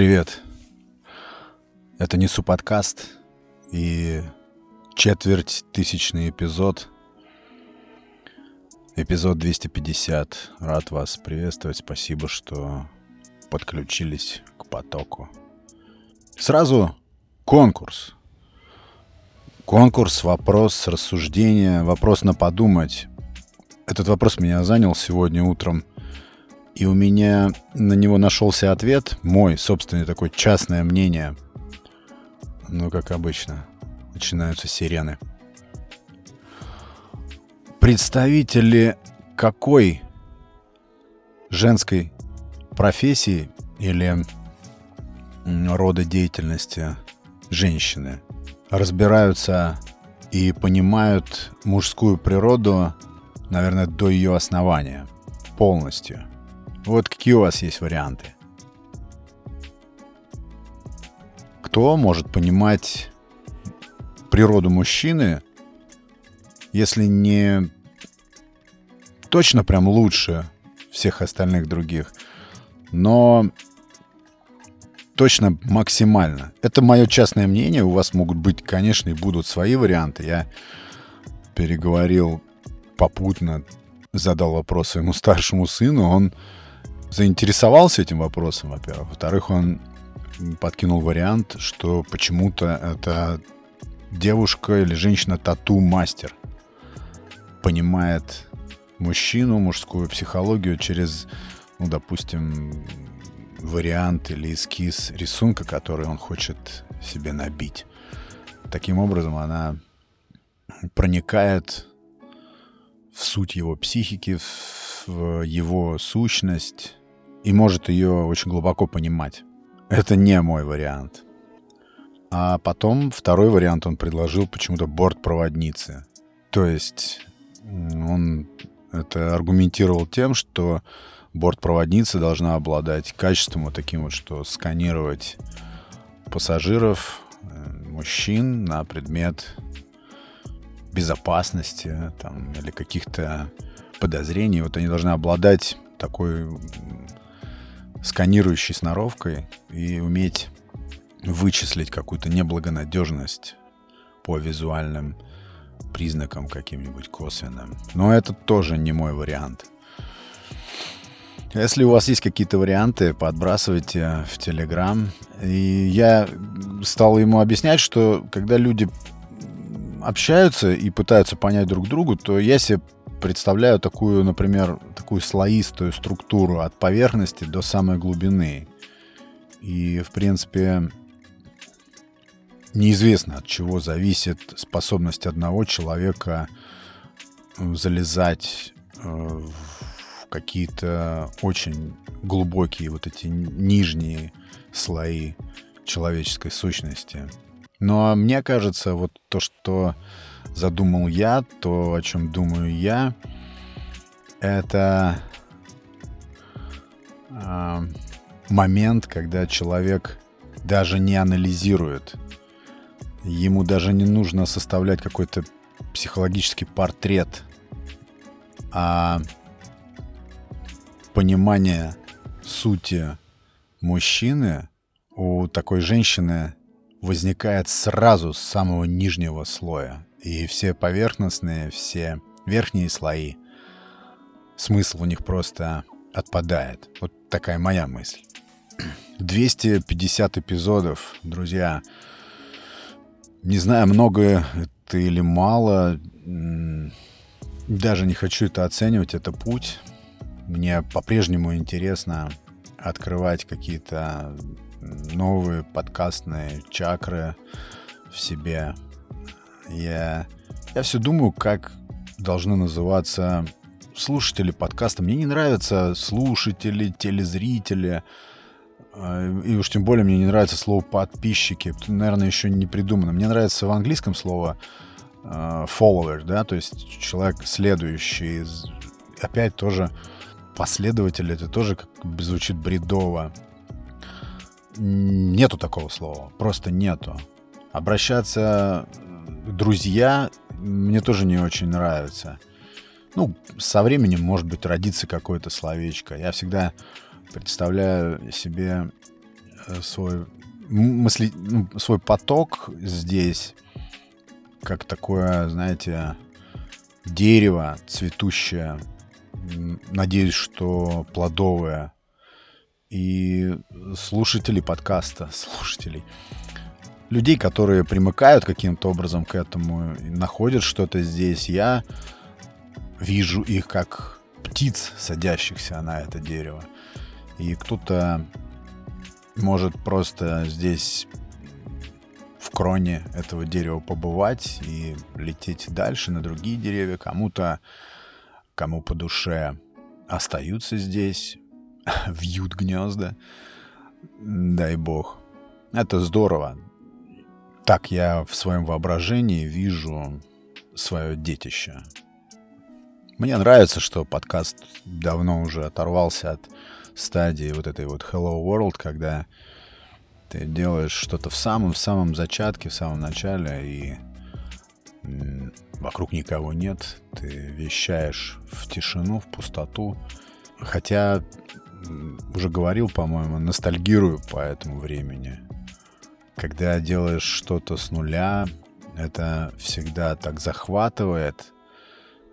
Привет. Это Несу подкаст и четверть тысячный эпизод. Эпизод 250. Рад вас приветствовать. Спасибо, что подключились к потоку. Сразу конкурс. Конкурс, вопрос, рассуждение, вопрос на подумать. Этот вопрос меня занял сегодня утром – и у меня на него нашелся ответ, мой собственный такой частное мнение. Ну, как обычно, начинаются сирены. Представители какой женской профессии или рода деятельности женщины разбираются и понимают мужскую природу, наверное, до ее основания полностью. Вот какие у вас есть варианты? Кто может понимать природу мужчины, если не точно прям лучше всех остальных других, но точно максимально. Это мое частное мнение. У вас могут быть, конечно, и будут свои варианты. Я переговорил попутно, задал вопрос своему старшему сыну. Он заинтересовался этим вопросом, во-первых. Во-вторых, он подкинул вариант, что почему-то это девушка или женщина тату-мастер. Понимает мужчину, мужскую психологию через, ну, допустим, вариант или эскиз рисунка, который он хочет себе набить. Таким образом, она проникает в суть его психики, в его сущность, и может ее очень глубоко понимать. Это не мой вариант. А потом второй вариант он предложил почему-то бортпроводницы. То есть он это аргументировал тем, что бортпроводница должна обладать качеством вот таким вот, что сканировать пассажиров, э, мужчин на предмет безопасности там, или каких-то подозрений. Вот они должны обладать такой сканирующей сноровкой и уметь вычислить какую-то неблагонадежность по визуальным признакам каким-нибудь косвенным. Но это тоже не мой вариант. Если у вас есть какие-то варианты, подбрасывайте в Телеграм. И я стал ему объяснять, что когда люди общаются и пытаются понять друг другу, то я себе представляю такую, например, такую слоистую структуру от поверхности до самой глубины. И, в принципе, неизвестно, от чего зависит способность одного человека э, залезать э, в какие-то очень глубокие вот эти нижние слои человеческой сущности. Но мне кажется, вот то, что задумал я, то, о чем думаю я, это э, момент, когда человек даже не анализирует. Ему даже не нужно составлять какой-то психологический портрет, а понимание сути мужчины у такой женщины возникает сразу с самого нижнего слоя. И все поверхностные, все верхние слои, смысл у них просто отпадает. Вот такая моя мысль. 250 эпизодов, друзья. Не знаю, много это или мало. Даже не хочу это оценивать, это путь. Мне по-прежнему интересно открывать какие-то новые подкастные чакры в себе. Я, я все думаю, как должны называться слушатели подкаста. Мне не нравятся слушатели, телезрители. Э, и уж тем более мне не нравится слово подписчики. Наверное, еще не придумано. Мне нравится в английском слово uh, follower, да, то есть человек следующий. Опять тоже последователь, это тоже как звучит бредово. Нету такого слова, просто нету. Обращаться друзья мне тоже не очень нравится. Ну, со временем, может быть, родится какое-то словечко. Я всегда представляю себе э, свой мысли, ну, свой поток здесь как такое, знаете, дерево цветущее. Надеюсь, что плодовое. И слушателей подкаста, слушателей, людей, которые примыкают каким-то образом к этому, находят что-то здесь, я вижу их как птиц, садящихся на это дерево. И кто-то может просто здесь в кроне этого дерева побывать и лететь дальше на другие деревья. Кому-то, кому по душе остаются здесь, вьют гнезда. Дай бог. Это здорово. Так я в своем воображении вижу свое детище. Мне нравится, что подкаст давно уже оторвался от стадии вот этой вот Hello World, когда ты делаешь что-то в самом-в самом зачатке, в самом начале, и вокруг никого нет. Ты вещаешь в тишину, в пустоту. Хотя, уже говорил, по-моему, ностальгирую по этому времени. Когда делаешь что-то с нуля, это всегда так захватывает.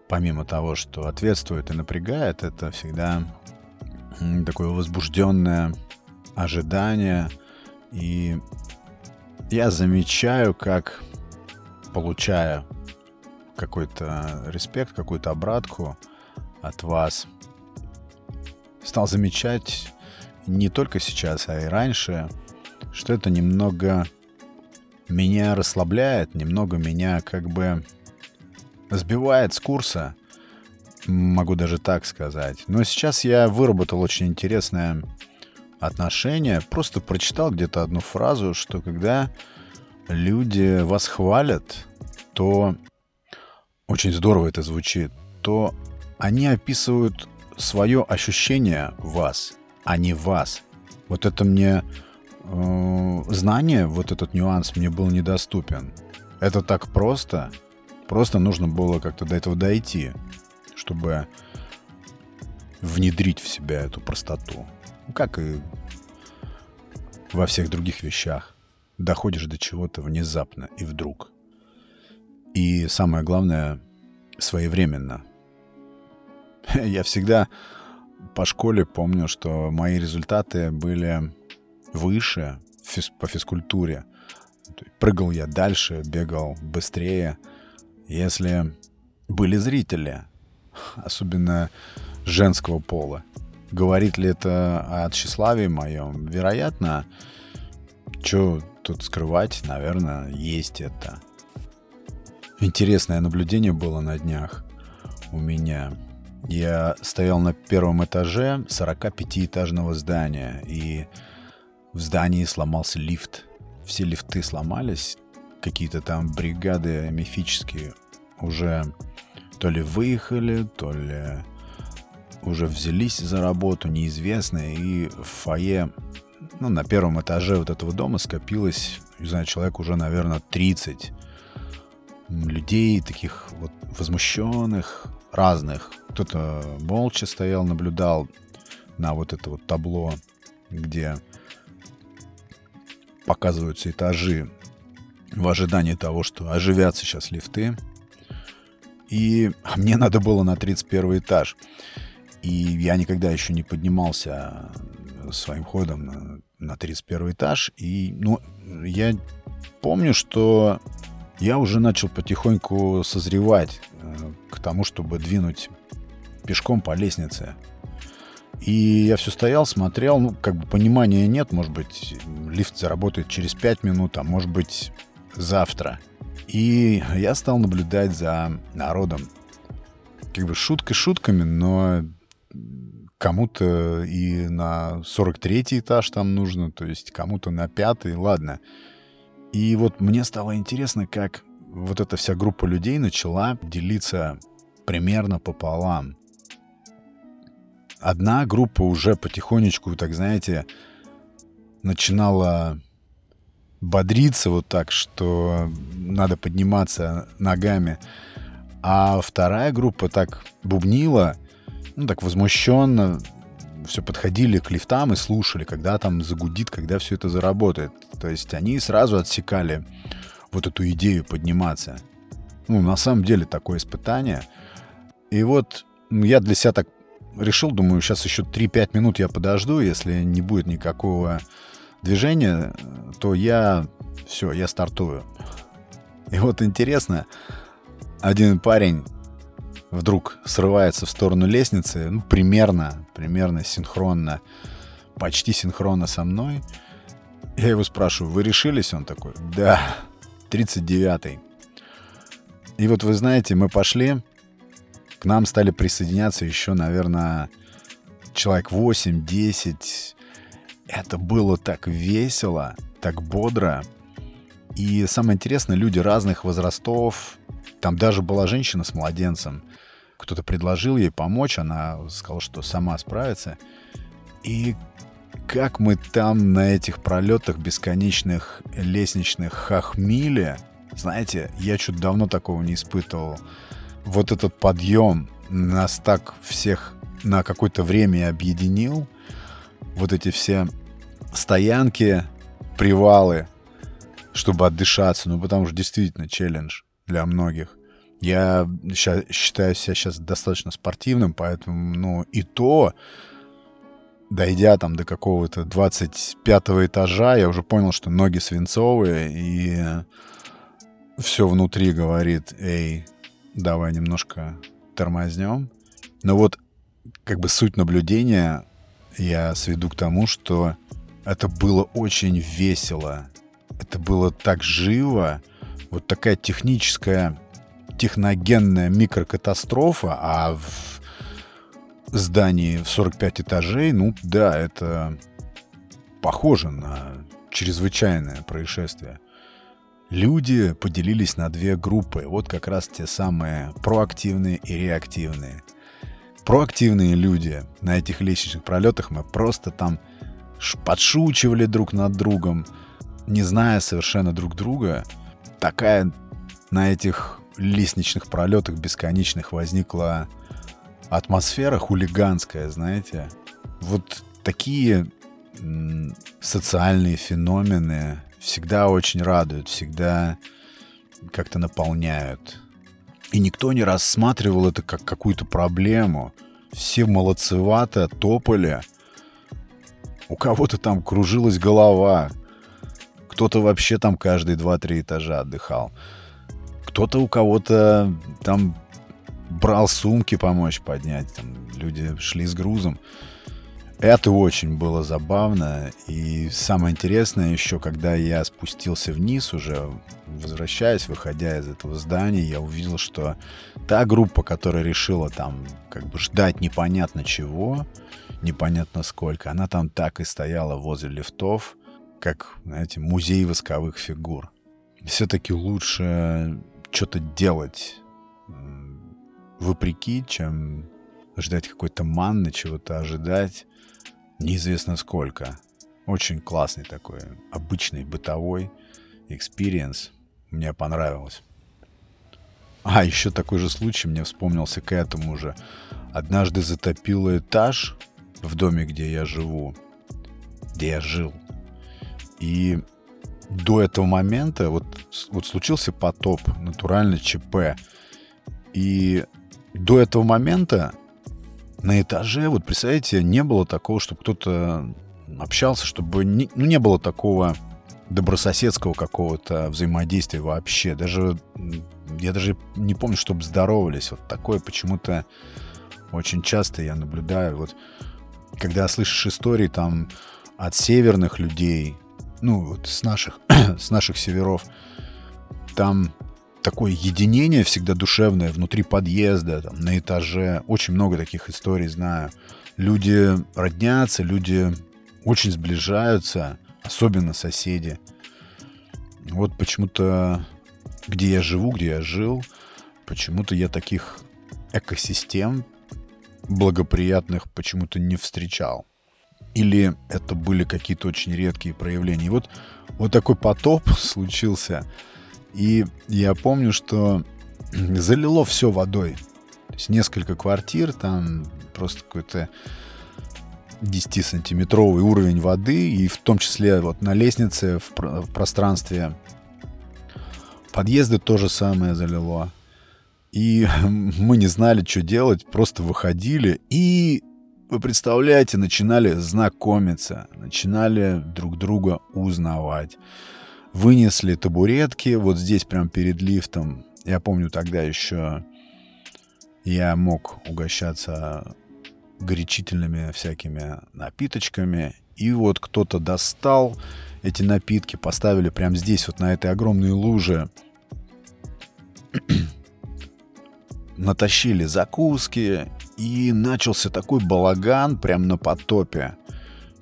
Помимо того, что ответствует и напрягает, это всегда такое возбужденное ожидание — и я замечаю, как, получая какой-то респект, какую-то обратку от вас, стал замечать не только сейчас, а и раньше, что это немного меня расслабляет, немного меня как бы сбивает с курса, могу даже так сказать. Но сейчас я выработал очень интересное отношения. Просто прочитал где-то одну фразу, что когда люди вас хвалят, то очень здорово это звучит, то они описывают свое ощущение вас, а не вас. Вот это мне э, знание, вот этот нюанс мне был недоступен. Это так просто. Просто нужно было как-то до этого дойти, чтобы внедрить в себя эту простоту. Как и во всех других вещах. Доходишь до чего-то внезапно и вдруг. И самое главное, своевременно. Я всегда по школе помню, что мои результаты были выше по физкультуре. Прыгал я дальше, бегал быстрее. Если были зрители, особенно женского пола, Говорит ли это о тщеславии моем? Вероятно. Что тут скрывать? Наверное, есть это. Интересное наблюдение было на днях у меня. Я стоял на первом этаже 45-этажного здания, и в здании сломался лифт. Все лифты сломались, какие-то там бригады мифические уже то ли выехали, то ли уже взялись за работу неизвестные, и в фойе, ну, на первом этаже вот этого дома скопилось, не знаю, человек уже, наверное, 30 людей, таких вот возмущенных, разных. Кто-то молча стоял, наблюдал на вот это вот табло, где показываются этажи в ожидании того, что оживятся сейчас лифты. И мне надо было на 31 этаж. И я никогда еще не поднимался своим ходом на, на 31 этаж. И, ну, я помню, что я уже начал потихоньку созревать э, к тому, чтобы двинуть пешком по лестнице. И я все стоял, смотрел, ну, как бы понимания нет, может быть, лифт заработает через 5 минут, а может быть, завтра. И я стал наблюдать за народом. Как бы шутка шутками, но кому-то и на 43 этаж там нужно, то есть кому-то на пятый, ладно. И вот мне стало интересно, как вот эта вся группа людей начала делиться примерно пополам. Одна группа уже потихонечку, так знаете, начинала бодриться вот так, что надо подниматься ногами. А вторая группа так бубнила — ну, так возмущенно, все подходили к лифтам и слушали, когда там загудит, когда все это заработает. То есть они сразу отсекали вот эту идею подниматься. Ну, на самом деле такое испытание. И вот я для себя так решил, думаю, сейчас еще 3-5 минут я подожду, если не будет никакого движения, то я все, я стартую. И вот интересно, один парень вдруг срывается в сторону лестницы, ну, примерно, примерно синхронно, почти синхронно со мной. Я его спрашиваю, вы решились? Он такой, да, 39-й. И вот вы знаете, мы пошли, к нам стали присоединяться еще, наверное, человек 8-10. Это было так весело, так бодро. И самое интересное, люди разных возрастов. Там даже была женщина с младенцем. Кто-то предложил ей помочь, она сказала, что сама справится. И как мы там на этих пролетах бесконечных лестничных хахмили, знаете, я чуть давно такого не испытывал. Вот этот подъем нас так всех на какое-то время объединил. Вот эти все стоянки, привалы, чтобы отдышаться. Ну, потому что действительно челлендж для многих. Я считаю себя сейчас достаточно спортивным, поэтому, ну, и то, дойдя там до какого-то 25 этажа, я уже понял, что ноги свинцовые, и все внутри говорит, эй, давай немножко тормознем. Но вот как бы суть наблюдения я сведу к тому, что это было очень весело. Это было так живо. Вот такая техническая техногенная микрокатастрофа, а в здании в 45 этажей, ну да, это похоже на чрезвычайное происшествие. Люди поделились на две группы. Вот как раз те самые проактивные и реактивные. Проактивные люди на этих лестничных пролетах мы просто там подшучивали друг над другом, не зная совершенно друг друга. Такая на этих лестничных пролетах бесконечных возникла атмосфера хулиганская, знаете. Вот такие социальные феномены всегда очень радуют, всегда как-то наполняют. И никто не рассматривал это как какую-то проблему. Все молодцевато топали. У кого-то там кружилась голова. Кто-то вообще там каждые 2-3 этажа отдыхал кто-то у кого-то там брал сумки помочь поднять, там люди шли с грузом. Это очень было забавно. И самое интересное еще, когда я спустился вниз уже, возвращаясь, выходя из этого здания, я увидел, что та группа, которая решила там как бы ждать непонятно чего, непонятно сколько, она там так и стояла возле лифтов, как, знаете, музей восковых фигур. Все-таки лучше что-то делать вопреки, чем ждать какой-то манны, чего-то ожидать неизвестно сколько. Очень классный такой, обычный бытовой experience. Мне понравилось. А, еще такой же случай мне вспомнился к этому же. Однажды затопило этаж в доме, где я живу, где я жил. И до этого момента вот, вот случился потоп, натурально ЧП. И до этого момента на этаже, вот представляете, не было такого, чтобы кто-то общался, чтобы не, ну, не было такого добрососедского какого-то взаимодействия вообще. Даже я даже не помню, чтобы здоровались. Вот такое почему-то очень часто я наблюдаю. Вот когда слышишь истории там от северных людей, ну, вот с наших, с наших северов, там такое единение всегда душевное внутри подъезда, там, на этаже. Очень много таких историй знаю. Люди роднятся, люди очень сближаются, особенно соседи. Вот почему-то, где я живу, где я жил, почему-то я таких экосистем благоприятных почему-то не встречал или это были какие-то очень редкие проявления. И вот, вот такой потоп случился. И я помню, что залило все водой. То есть несколько квартир, там просто какой-то 10-сантиметровый уровень воды, и в том числе вот на лестнице в, про- в пространстве. Подъезды то же самое залило. И мы не знали, что делать, просто выходили и, вы представляете, начинали знакомиться, начинали друг друга узнавать. Вынесли табуретки вот здесь прям перед лифтом. Я помню тогда еще я мог угощаться горячительными всякими напиточками. И вот кто-то достал эти напитки, поставили прямо здесь, вот на этой огромной луже. Натащили закуски, и начался такой балаган прям на потопе.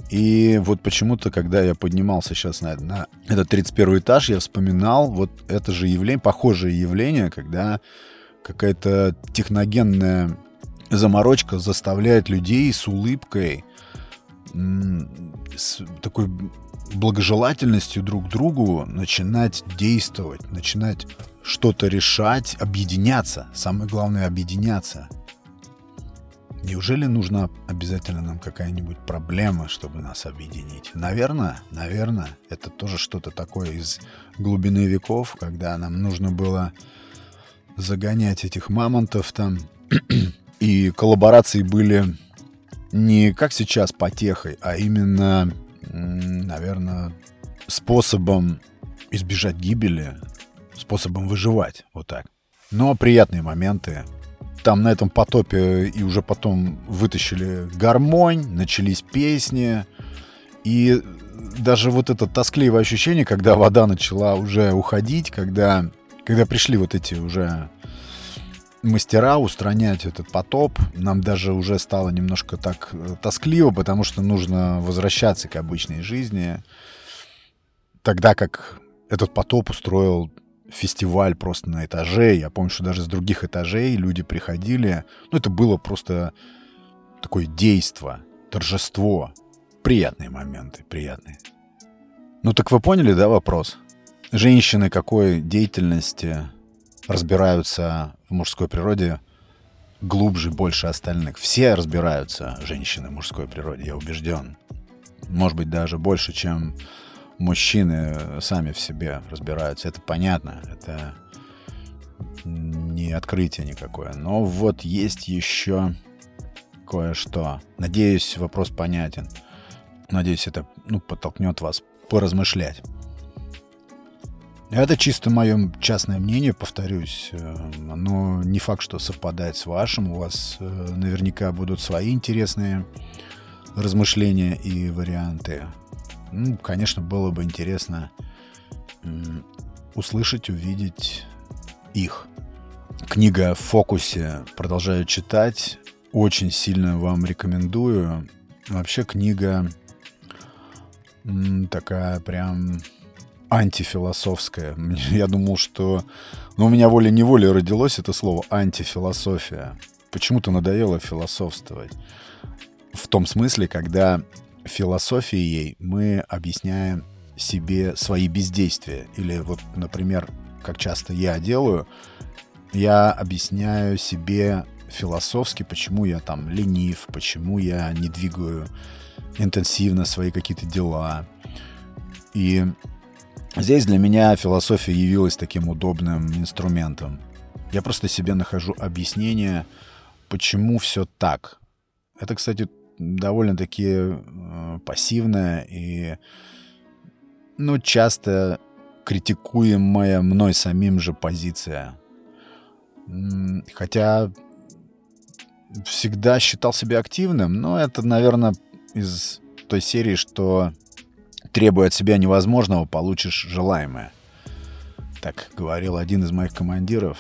И вот почему-то, когда я поднимался сейчас на, на этот 31 этаж, я вспоминал вот это же явление, похожее явление, когда какая-то техногенная заморочка заставляет людей с улыбкой, с такой благожелательностью друг к другу начинать действовать, начинать что-то решать, объединяться. Самое главное — объединяться. Неужели нужна обязательно нам какая-нибудь проблема, чтобы нас объединить? Наверное, наверное, это тоже что-то такое из глубины веков, когда нам нужно было загонять этих мамонтов там И коллаборации были не как сейчас потехой, а именно, наверное, способом избежать гибели, способом выживать, вот так. Но приятные моменты. Там на этом потопе и уже потом вытащили гармонь, начались песни. И даже вот это тоскливое ощущение, когда вода начала уже уходить, когда, когда пришли вот эти уже мастера устранять этот потоп. Нам даже уже стало немножко так э, тоскливо, потому что нужно возвращаться к обычной жизни. Тогда как этот потоп устроил фестиваль просто на этаже. Я помню, что даже с других этажей люди приходили. Ну, это было просто такое действо, торжество. Приятные моменты, приятные. Ну, так вы поняли, да, вопрос? Женщины какой деятельности разбираются в мужской природе глубже, больше остальных. Все разбираются, женщины, в мужской природе, я убежден. Может быть, даже больше, чем мужчины сами в себе разбираются. Это понятно, это не открытие никакое. Но вот есть еще кое-что. Надеюсь, вопрос понятен. Надеюсь, это ну, подтолкнет вас поразмышлять. Это чисто мое частное мнение, повторюсь. Э, оно не факт, что совпадает с вашим. У вас э, наверняка будут свои интересные размышления и варианты. Ну, конечно, было бы интересно услышать, увидеть их. Книга в фокусе. Продолжаю читать. Очень сильно вам рекомендую. Вообще книга такая прям антифилософское. Я думал, что... Ну, у меня волей-неволей родилось это слово антифилософия. Почему-то надоело философствовать. В том смысле, когда философией мы объясняем себе свои бездействия. Или вот, например, как часто я делаю, я объясняю себе философски, почему я там ленив, почему я не двигаю интенсивно свои какие-то дела. И Здесь для меня философия явилась таким удобным инструментом. Я просто себе нахожу объяснение, почему все так. Это, кстати, довольно-таки э, пассивная и, ну, часто критикуемая мной самим же позиция. Хотя всегда считал себя активным, но это, наверное, из той серии, что требуя от себя невозможного, получишь желаемое. Так говорил один из моих командиров.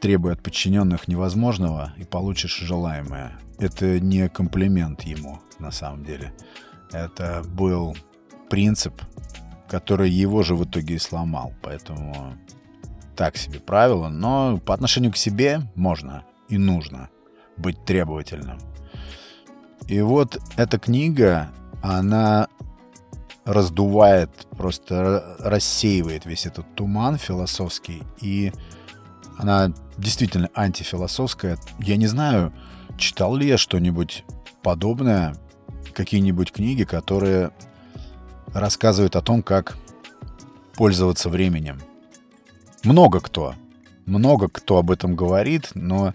Требуя от подчиненных невозможного и получишь желаемое. Это не комплимент ему, на самом деле. Это был принцип, который его же в итоге и сломал. Поэтому так себе правило. Но по отношению к себе можно и нужно быть требовательным. И вот эта книга, она раздувает, просто рассеивает весь этот туман философский. И она действительно антифилософская. Я не знаю, читал ли я что-нибудь подобное какие-нибудь книги, которые рассказывают о том, как пользоваться временем. Много кто, много кто об этом говорит, но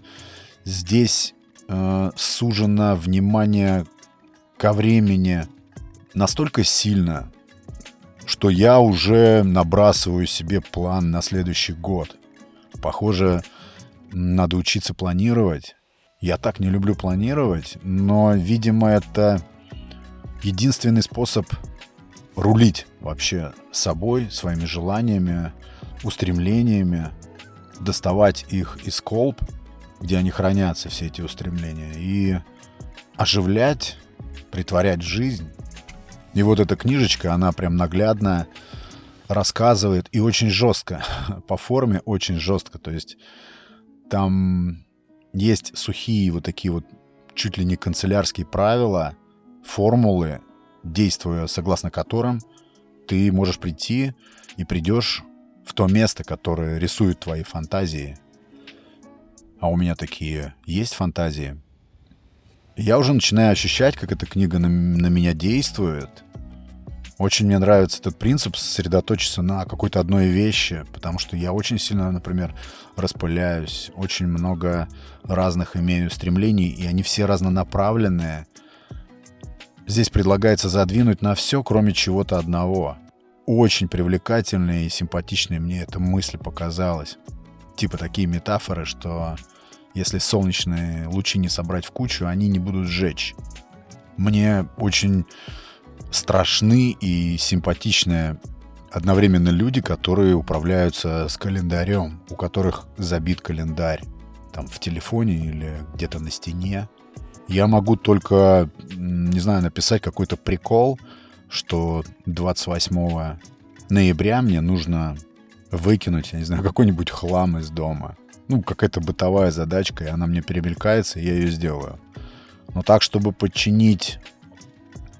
здесь э, сужено внимание ко времени настолько сильно, что я уже набрасываю себе план на следующий год. Похоже, надо учиться планировать. Я так не люблю планировать, но, видимо, это единственный способ рулить вообще собой, своими желаниями, устремлениями, доставать их из колб, где они хранятся, все эти устремления, и оживлять, притворять жизнь. И вот эта книжечка, она прям наглядно рассказывает и очень жестко, по форме очень жестко. То есть там есть сухие вот такие вот чуть ли не канцелярские правила, формулы, действуя согласно которым ты можешь прийти и придешь в то место, которое рисует твои фантазии. А у меня такие есть фантазии. Я уже начинаю ощущать, как эта книга на, на меня действует. Очень мне нравится этот принцип сосредоточиться на какой-то одной вещи, потому что я очень сильно, например, распыляюсь, очень много разных имею стремлений, и они все разнонаправленные. Здесь предлагается задвинуть на все, кроме чего-то одного. Очень привлекательная и симпатичная мне эта мысль показалась. Типа такие метафоры, что если солнечные лучи не собрать в кучу, они не будут сжечь. Мне очень страшны и симпатичные одновременно люди, которые управляются с календарем, у которых забит календарь там в телефоне или где-то на стене. Я могу только, не знаю, написать какой-то прикол, что 28 ноября мне нужно выкинуть, я не знаю, какой-нибудь хлам из дома. Ну, какая-то бытовая задачка, и она мне перемелькается, и я ее сделаю. Но так, чтобы подчинить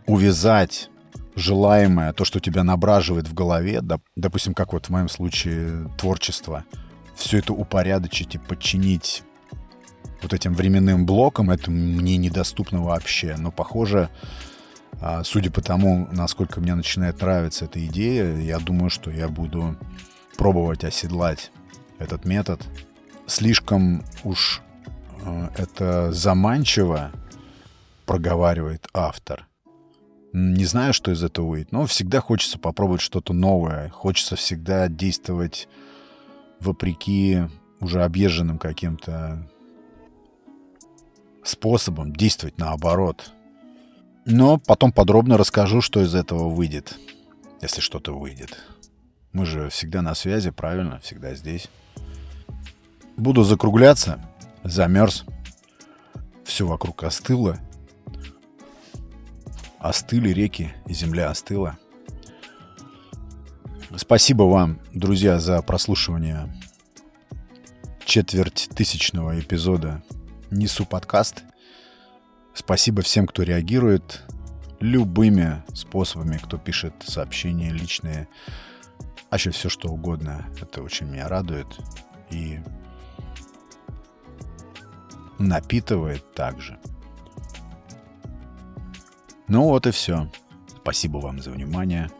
увязать желаемое, то, что тебя набраживает в голове, доп, допустим, как вот в моем случае творчество, все это упорядочить и подчинить вот этим временным блоком, это мне недоступно вообще. Но, похоже, а, судя по тому, насколько мне начинает нравиться эта идея, я думаю, что я буду пробовать оседлать этот метод. Слишком уж а, это заманчиво проговаривает автор – не знаю, что из этого выйдет, но всегда хочется попробовать что-то новое. Хочется всегда действовать вопреки уже объезженным каким-то способом, действовать наоборот. Но потом подробно расскажу, что из этого выйдет, если что-то выйдет. Мы же всегда на связи, правильно? Всегда здесь. Буду закругляться. Замерз. Все вокруг остыло остыли реки, и земля остыла. Спасибо вам, друзья, за прослушивание четверть тысячного эпизода «Несу подкаст». Спасибо всем, кто реагирует любыми способами, кто пишет сообщения личные, а еще все что угодно. Это очень меня радует и напитывает также. Ну вот и все. Спасибо вам за внимание.